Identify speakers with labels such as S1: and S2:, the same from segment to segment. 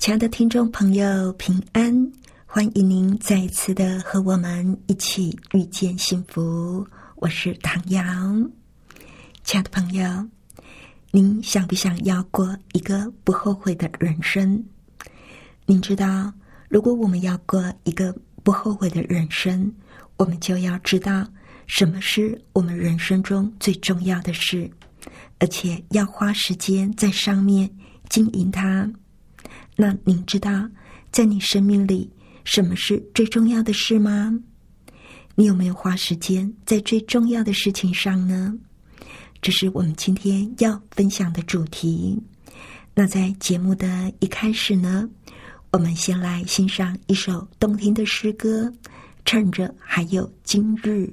S1: 亲爱的听众朋友，平安！欢迎您再一次的和我们一起遇见幸福。我是唐瑶，亲爱的朋友。您想不想要过一个不后悔的人生？您知道，如果我们要过一个不后悔的人生，我们就要知道什么是我们人生中最重要的事，而且要花时间在上面经营它。那您知道，在你生命里什么是最重要的事吗？你有没有花时间在最重要的事情上呢？这是我们今天要分享的主题。那在节目的一开始呢，我们先来欣赏一首动听的诗歌，趁着还有今日。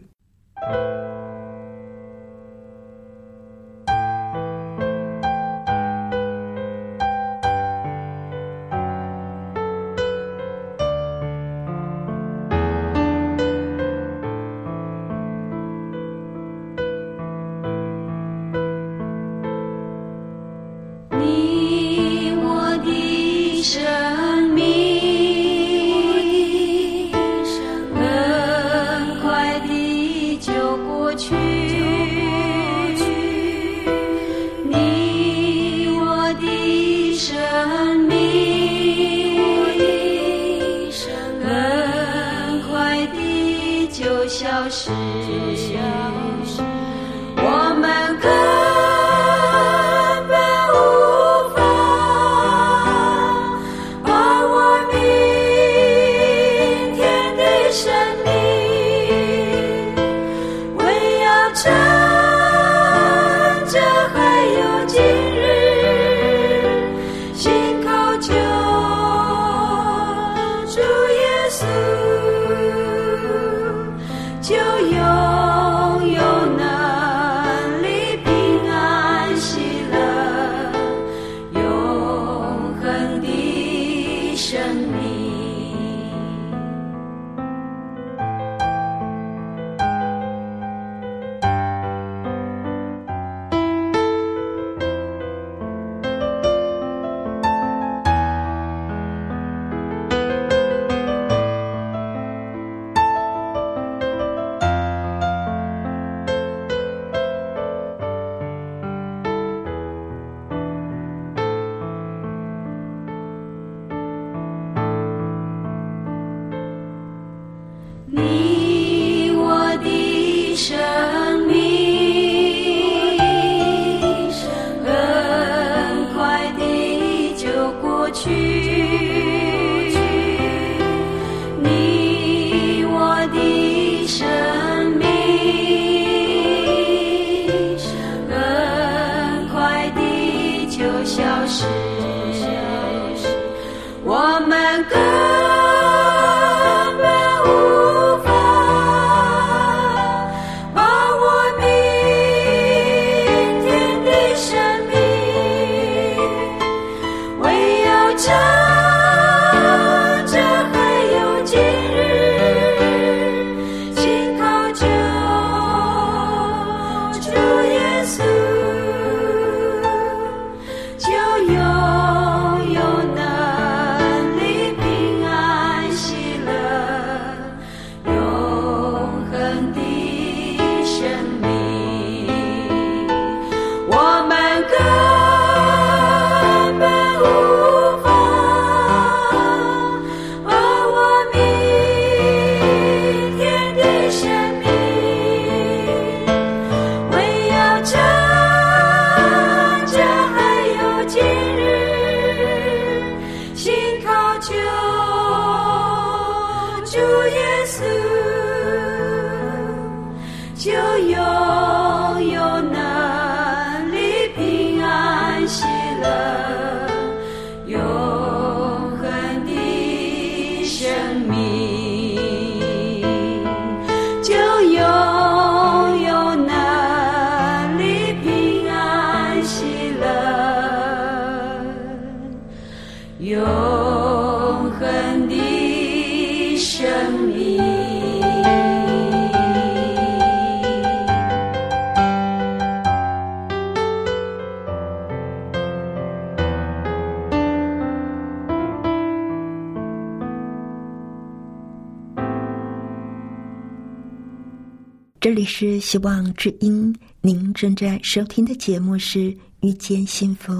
S2: 是希望之音，您正在收听的节目是《遇见幸福》，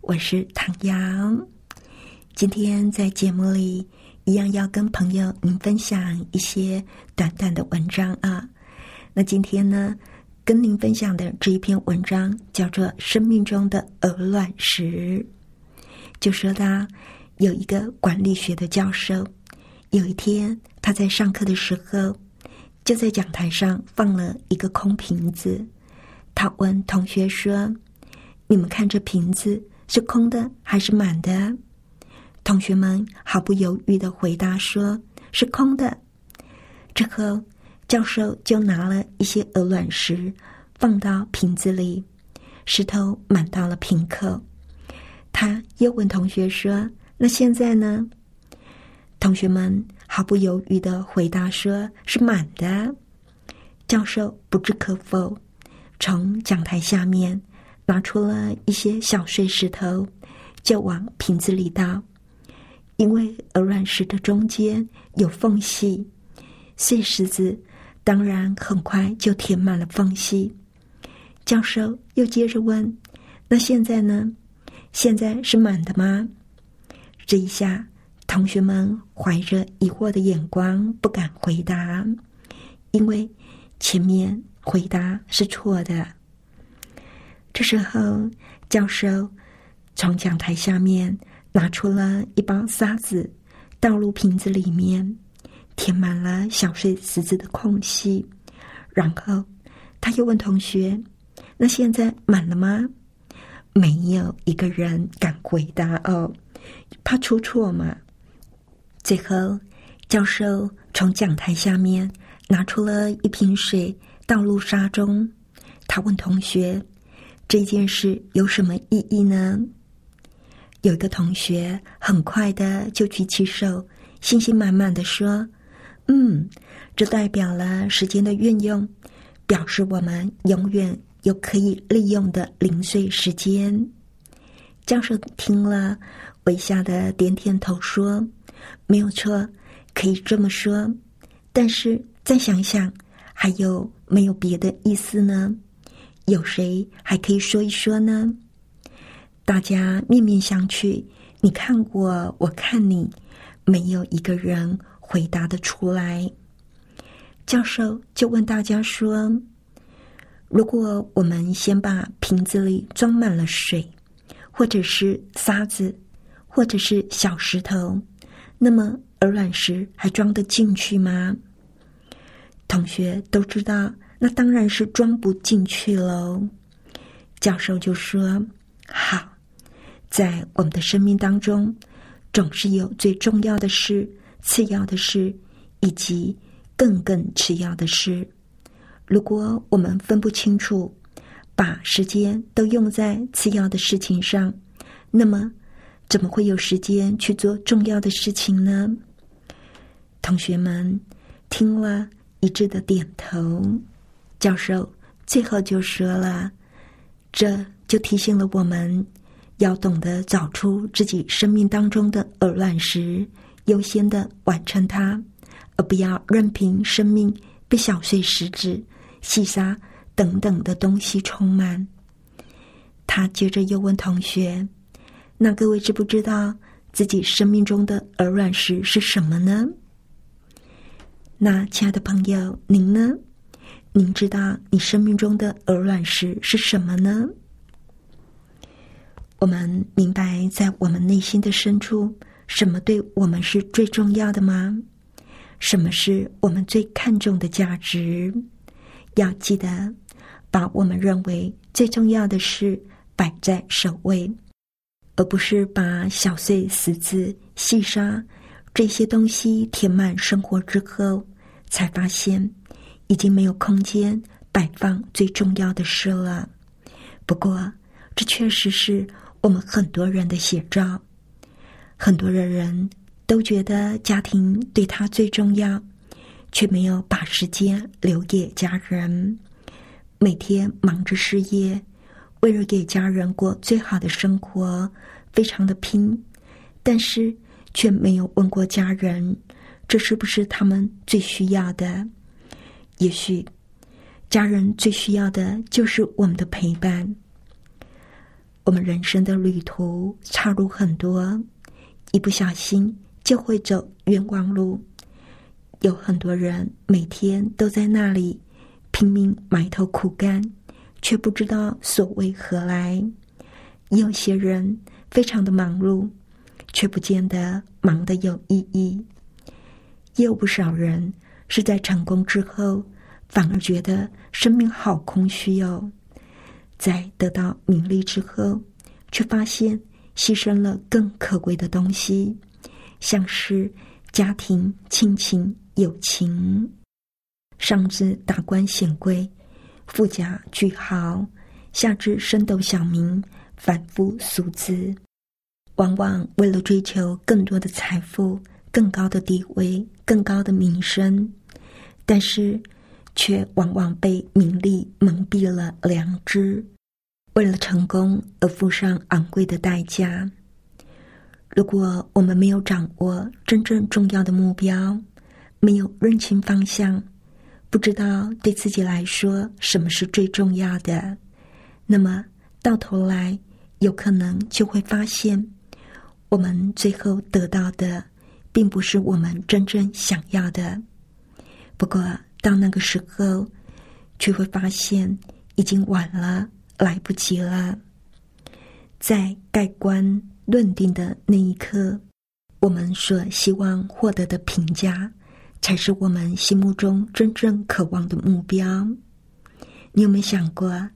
S2: 我是唐阳。今天在节目里，一样要跟朋友您分享一些短短的文章啊。那今天呢，跟您分享的这一篇文章叫做《生命中的鹅卵石》，就说到有一个管理学的教授，有一天他在上课的时候。就在讲台上放了一个空瓶子，他问同学说：“你们看这瓶子是空的还是满的？”同学们毫不犹豫的回答说：“是空的。”之后，教授就拿了一些鹅卵石放到瓶子里，石头满到了瓶口。他又问同学说：“那现在呢？”同学们。毫不犹豫的回答说：“是满的。”教授不置可否，从讲台下面拿出了一些小碎石头，就往瓶子里倒。因为鹅卵石的中间有缝隙，碎石子当然很快就填满了缝隙。教授又接着问：“那现在呢？现在是满的吗？”这一下。同学们怀着疑惑的眼光，不敢回答，因为前面回答是错的。这时候，教授从讲台下面拿出了一包沙子，倒入瓶子里面，填满了小碎石子的空隙。然后，他又问同学：“那现在满了吗？”没有一个人敢回答哦，怕出错嘛。最后，教授从讲台下面拿出了一瓶水，倒入沙中。他问同学：“这件事有什么意义呢？”有的同学很快的就举起手，信心满满的说：“嗯，这代表了时间的运用，表示我们永远有可以利用的零碎时间。”教授听了，微笑的点点头说。没有错，可以这么说。但是再想想，还有没有别的意思呢？有谁还可以说一说呢？大家面面相觑，你看我，我看你，没有一个人回答得出来。教授就问大家说：“如果我们先把瓶子里装满了水，或者是沙子，或者是小石头。”那么，鹅卵石还装得进去吗？同学都知道，那当然是装不进去喽。教授就说：“好，在我们的生命当中，总是有最重要的事、次要的事，以及更更次要的事。如果我们分不清楚，把时间都用在次要的事情上，那么……”怎么会有时间去做重要的事情呢？同学们听了一致的点头。教授最后就说了：“这就提醒了我们，要懂得找出自己生命当中的鹅卵石，优先的完成它，而不要任凭生命被小碎石子、细沙等等的东西充满。”他接着又问同学。那各位知不知道自己生命中的鹅卵石是什么呢？那亲爱的朋友，您呢？您知道你生命中的鹅卵石是什么呢？我们明白在我们内心的深处，什么对我们是最重要的吗？什么是我们最看重的价值？要记得把我们认为最重要的事摆在首位。而不是把小碎石子、细沙这些东西填满生活之后，才发现已经没有空间摆放最重要的事了。不过，这确实是我们很多人的写照。很多的人都觉得家庭对他最重要，却没有把时间留给家人。每天忙着事业。为了给家人过最好的生活，非常的拼，但是却没有问过家人，这是不是他们最需要的？也许家人最需要的就是我们的陪伴。我们人生的旅途岔路很多，一不小心就会走冤枉路。有很多人每天都在那里拼命埋头苦干，却不知道所为何来。有些人非常的忙碌，却不见得忙得有意义。也有不少人是在成功之后，反而觉得生命好空虚哦。在得到名利之后，却发现牺牲了更可贵的东西，像是家庭、亲情、友情。上至达官显贵、富甲巨豪，下至升斗小民、凡夫俗子，往往为了追求更多的财富、更高的地位、更高的名声，但是。却往往被名利蒙蔽了良知，为了成功而付上昂贵的代价。如果我们没有掌握真正重要的目标，没有认清方向，不知道对自己来说什么是最重要的，那么到头来有可能就会发现，我们最后得到的，并不是我们真正想要的。不过，到那个时候，却会发现已经晚了，来不及了。在盖棺论定的那一刻，我们所希望获得的评价，才是我们心目中真正渴望的目标。你有没有想过，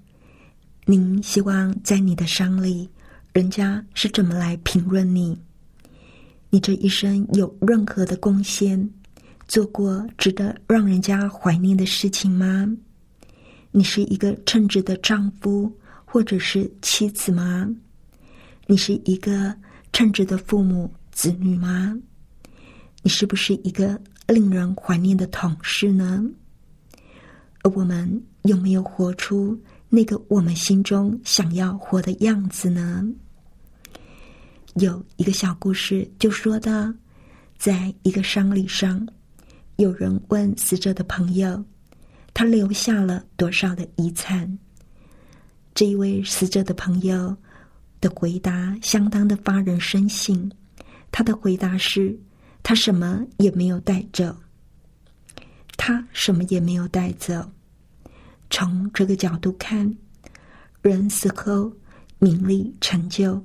S2: 您希望在你的伤里，人家是怎么来评论你？你这一生有任何的贡献？做过值得让人家怀念的事情吗？你是一个称职的丈夫或者是妻子吗？你是一个称职的父母子女吗？你是不是一个令人怀念的同事呢？而我们有没有活出那个我们心中想要活的样子呢？有一个小故事就说到，在一个丧礼上。有人问死者的朋友：“他留下了多少的遗产？”这一位死者的朋友的回答相当的发人深省。他的回答是：“他什么也没有带走。”他什么也没有带走。从这个角度看，人死后名利成就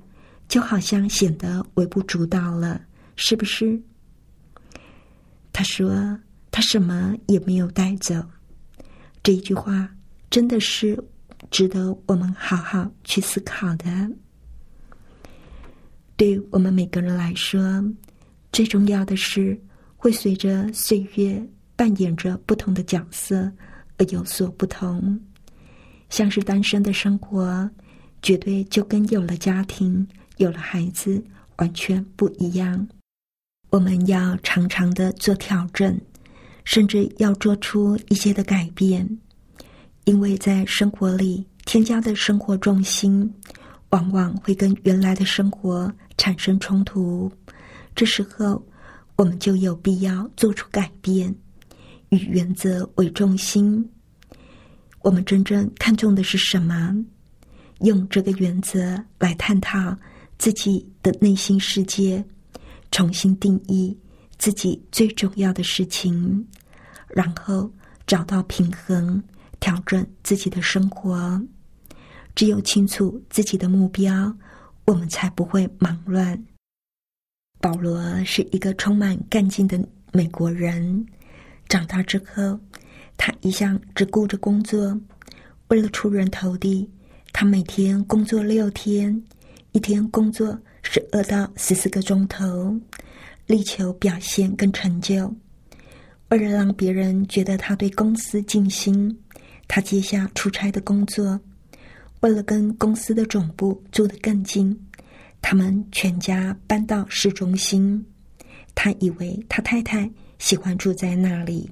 S2: 就好像显得微不足道了，是不是？他说。他什么也没有带走，这一句话真的是值得我们好好去思考的。对于我们每个人来说，最重要的是会随着岁月扮演着不同的角色而有所不同。像是单身的生活，绝对就跟有了家庭、有了孩子完全不一样。我们要常常的做调整。甚至要做出一些的改变，因为在生活里添加的生活重心，往往会跟原来的生活产生冲突。这时候，我们就有必要做出改变，以原则为重心。我们真正看重的是什么？用这个原则来探讨自己的内心世界，重新定义。自己最重要的事情，然后找到平衡，调整自己的生活。只有清楚自己的目标，我们才不会忙乱。保罗是一个充满干劲的美国人，长大之后，他一向只顾着工作，为了出人头地，他每天工作六天，一天工作十二到十四个钟头。力求表现跟成就，为了让别人觉得他对公司尽心，他接下出差的工作。为了跟公司的总部住得更近，他们全家搬到市中心。他以为他太太喜欢住在那里。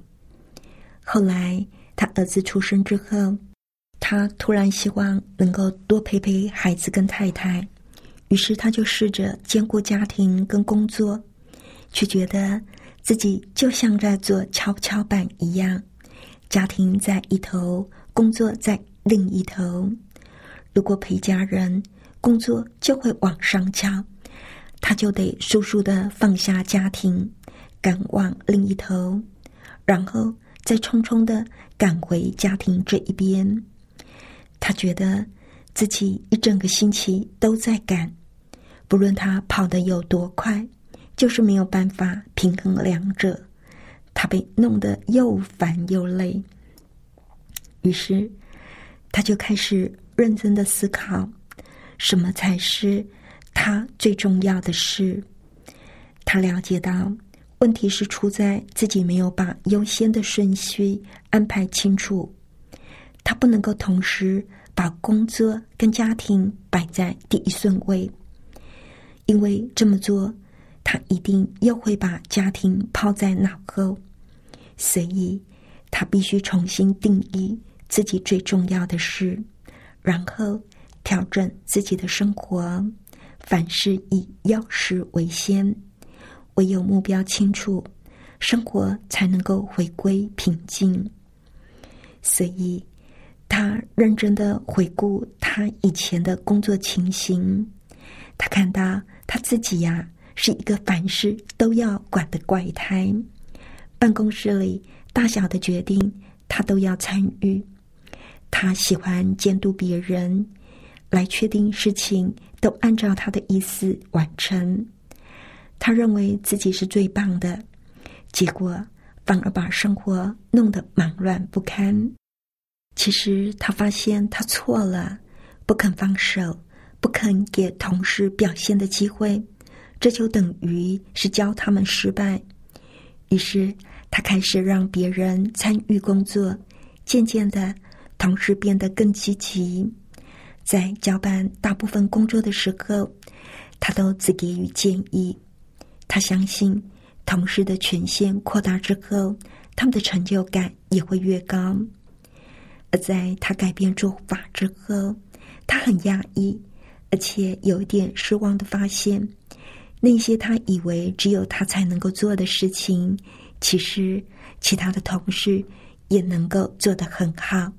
S2: 后来他儿子出生之后，他突然希望能够多陪陪孩子跟太太，于是他就试着兼顾家庭跟工作。却觉得自己就像在做跷跷板一样，家庭在一头，工作在另一头。如果陪家人，工作就会往上翘，他就得速速的放下家庭，赶往另一头，然后再匆匆的赶回家庭这一边。他觉得自己一整个星期都在赶，不论他跑得有多快，就是没有办法平衡两者。他被弄得又烦又累，于是他就开始认真的思考，什么才是他最重要的事。他了解到，问题是出在自己没有把优先的顺序安排清楚。他不能够同时把工作跟家庭摆在第一顺位，因为这么做，他一定又会把家庭抛在脑后。所以，他必须重新定义自己最重要的事，然后调整自己的生活。凡事以要事为先，唯有目标清楚，生活才能够回归平静。所以，他认真的回顾他以前的工作情形，他看到他自己呀，是一个凡事都要管的怪胎。办公室里大小的决定，他都要参与。他喜欢监督别人，来确定事情都按照他的意思完成。他认为自己是最棒的，结果反而把生活弄得忙乱不堪。其实他发现他错了，不肯放手，不肯给同事表现的机会，这就等于是教他们失败。于是。他开始让别人参与工作，渐渐的，同事变得更积极。在交办大部分工作的时候，他都只给予建议。他相信，同事的权限扩大之后，他们的成就感也会越高。而在他改变做法之后，他很压抑，而且有一点失望的发现，那些他以为只有他才能够做的事情。其实，其他的同事也能够做得很好。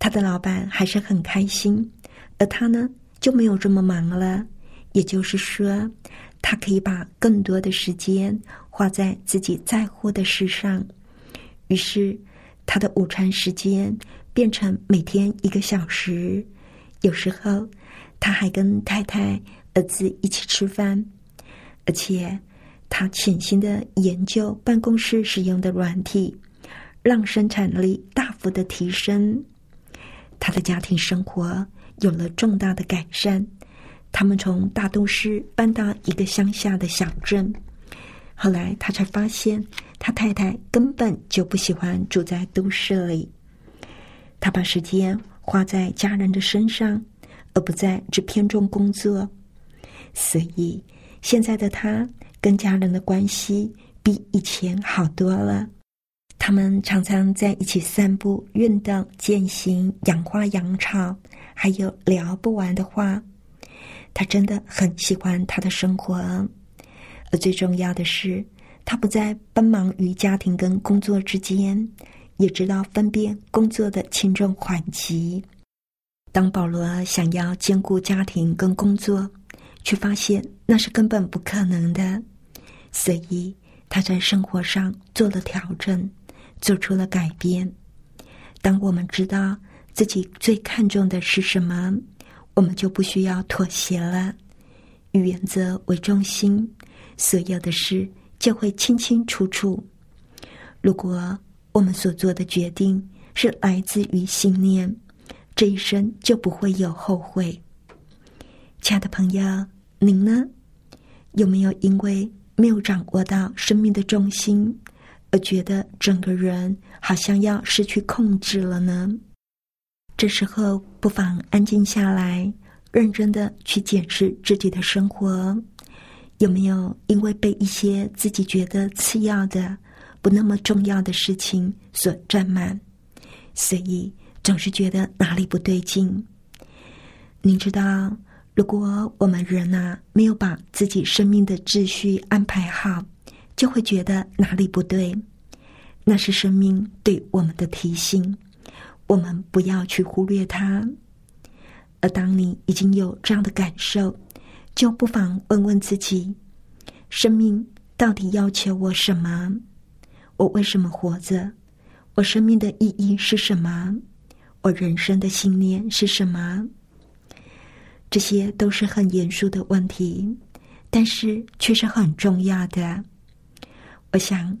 S2: 他的老板还是很开心，而他呢就没有这么忙了。也就是说，他可以把更多的时间花在自己在乎的事上。于是，他的午餐时间变成每天一个小时。有时候，他还跟太太、儿子一起吃饭，而且。他潜心的研究办公室使用的软体，让生产力大幅的提升。他的家庭生活有了重大的改善。他们从大都市搬到一个乡下的小镇。后来他才发现，他太太根本就不喜欢住在都市里。他把时间花在家人的身上，而不再只偏重工作。所以现在的他。跟家人的关系比以前好多了。他们常常在一起散步、运动、践行、养花养草，还有聊不完的话。他真的很喜欢他的生活，而最重要的是，他不再奔忙于家庭跟工作之间，也知道分辨工作的轻重缓急。当保罗想要兼顾家庭跟工作，却发现那是根本不可能的。所以他在生活上做了调整，做出了改变。当我们知道自己最看重的是什么，我们就不需要妥协了。以原则为中心，所有的事就会清清楚楚。如果我们所做的决定是来自于信念，这一生就不会有后悔。亲爱的朋友，您呢？有没有因为？没有掌握到生命的重心，而觉得整个人好像要失去控制了呢。这时候不妨安静下来，认真的去检视自己的生活，有没有因为被一些自己觉得次要的、不那么重要的事情所占满，所以总是觉得哪里不对劲。你知道？如果我们人呐没有把自己生命的秩序安排好，就会觉得哪里不对。那是生命对我们的提醒。我们不要去忽略它。而当你已经有这样的感受，就不妨问问自己：生命到底要求我什么？我为什么活着？我生命的意义是什么？我人生的信念是什么？这些都是很严肃的问题，但是却是很重要的。我想，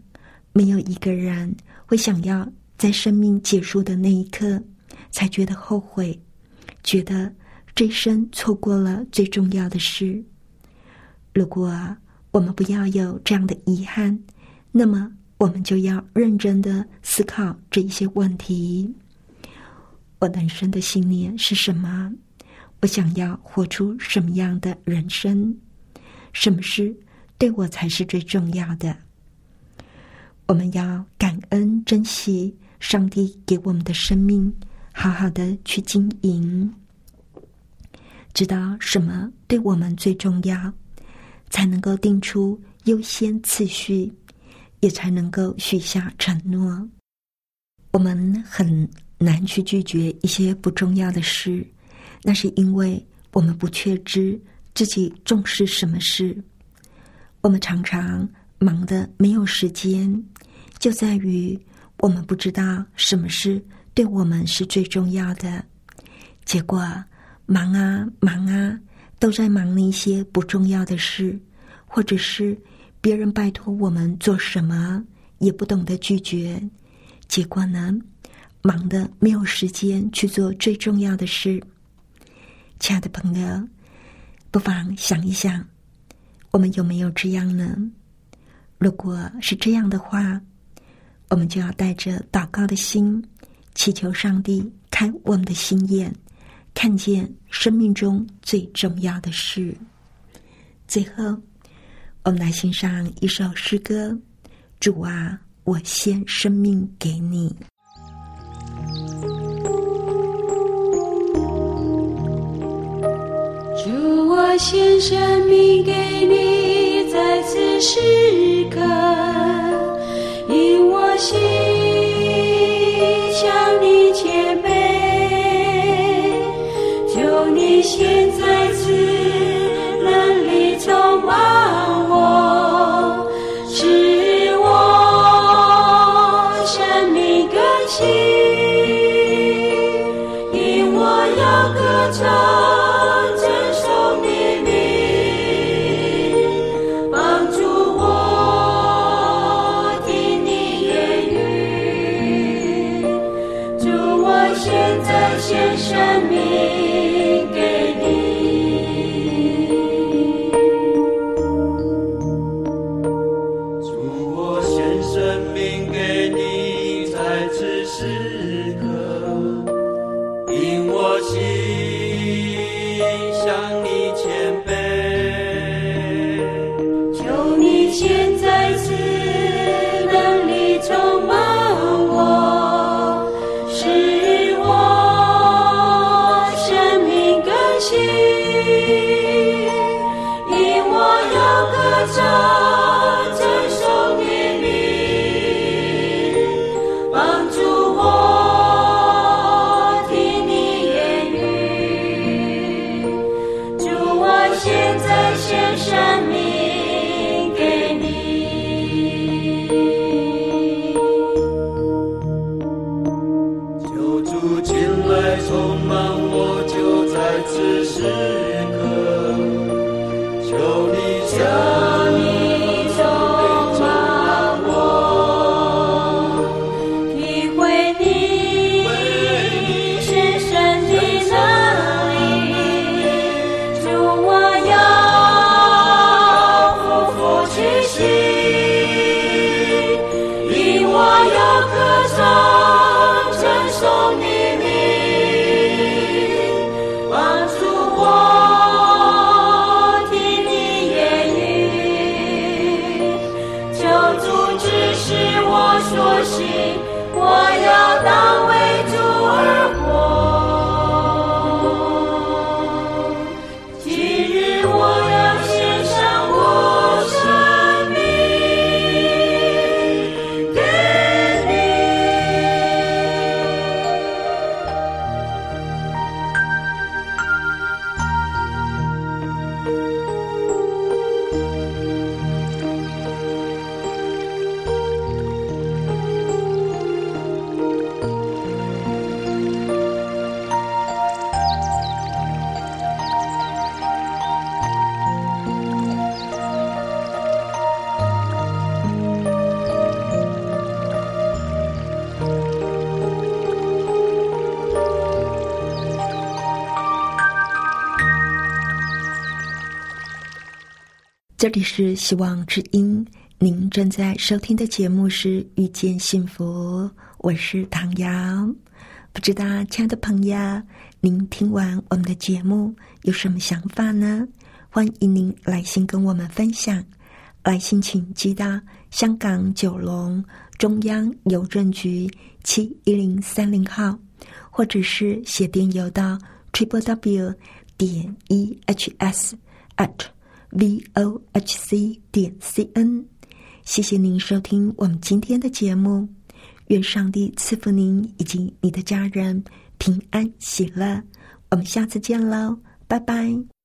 S2: 没有一个人会想要在生命结束的那一刻才觉得后悔，觉得这一生错过了最重要的事。如果我们不要有这样的遗憾，那么我们就要认真的思考这一些问题：我人生的信念是什么？我想要活出什么样的人生？什么事对我才是最重要的？我们要感恩、珍惜上帝给我们的生命，好好的去经营，知道什么对我们最重要，才能够定出优先次序，也才能够许下承诺。我们很难去拒绝一些不重要的事。那是因为我们不确知自己重视什么事，我们常常忙得没有时间，就在于我们不知道什么事对我们是最重要的。结果忙啊忙啊，都在忙那些不重要的事，或者是别人拜托我们做什么，也不懂得拒绝。结果呢，忙的没有时间去做最重要的事。亲爱的朋友，不妨想一想，我们有没有这样呢？如果是这样的话，我们就要带着祷告的心，祈求上帝开我们的心眼，看见生命中最重要的事。最后，我们来欣赏一首诗歌：“主啊，我献生命给你。”
S1: 主我献生命给你，在此时刻，心向你谦卑，求你现在说心，我要当为主而活。
S2: 这里是希望之音，您正在收听的节目是《遇见幸福》，我是唐瑶。不知道，亲爱的朋友，您听完我们的节目有什么想法呢？欢迎您来信跟我们分享。来信请寄到香港九龙中央邮政局七一零三零号，或者是写电邮到 triple w 点 e h s at v o h c 点 c n。谢谢您收听我们今天的节目。愿上帝赐福您以及你的家人平安喜乐。我们下次见喽，拜拜。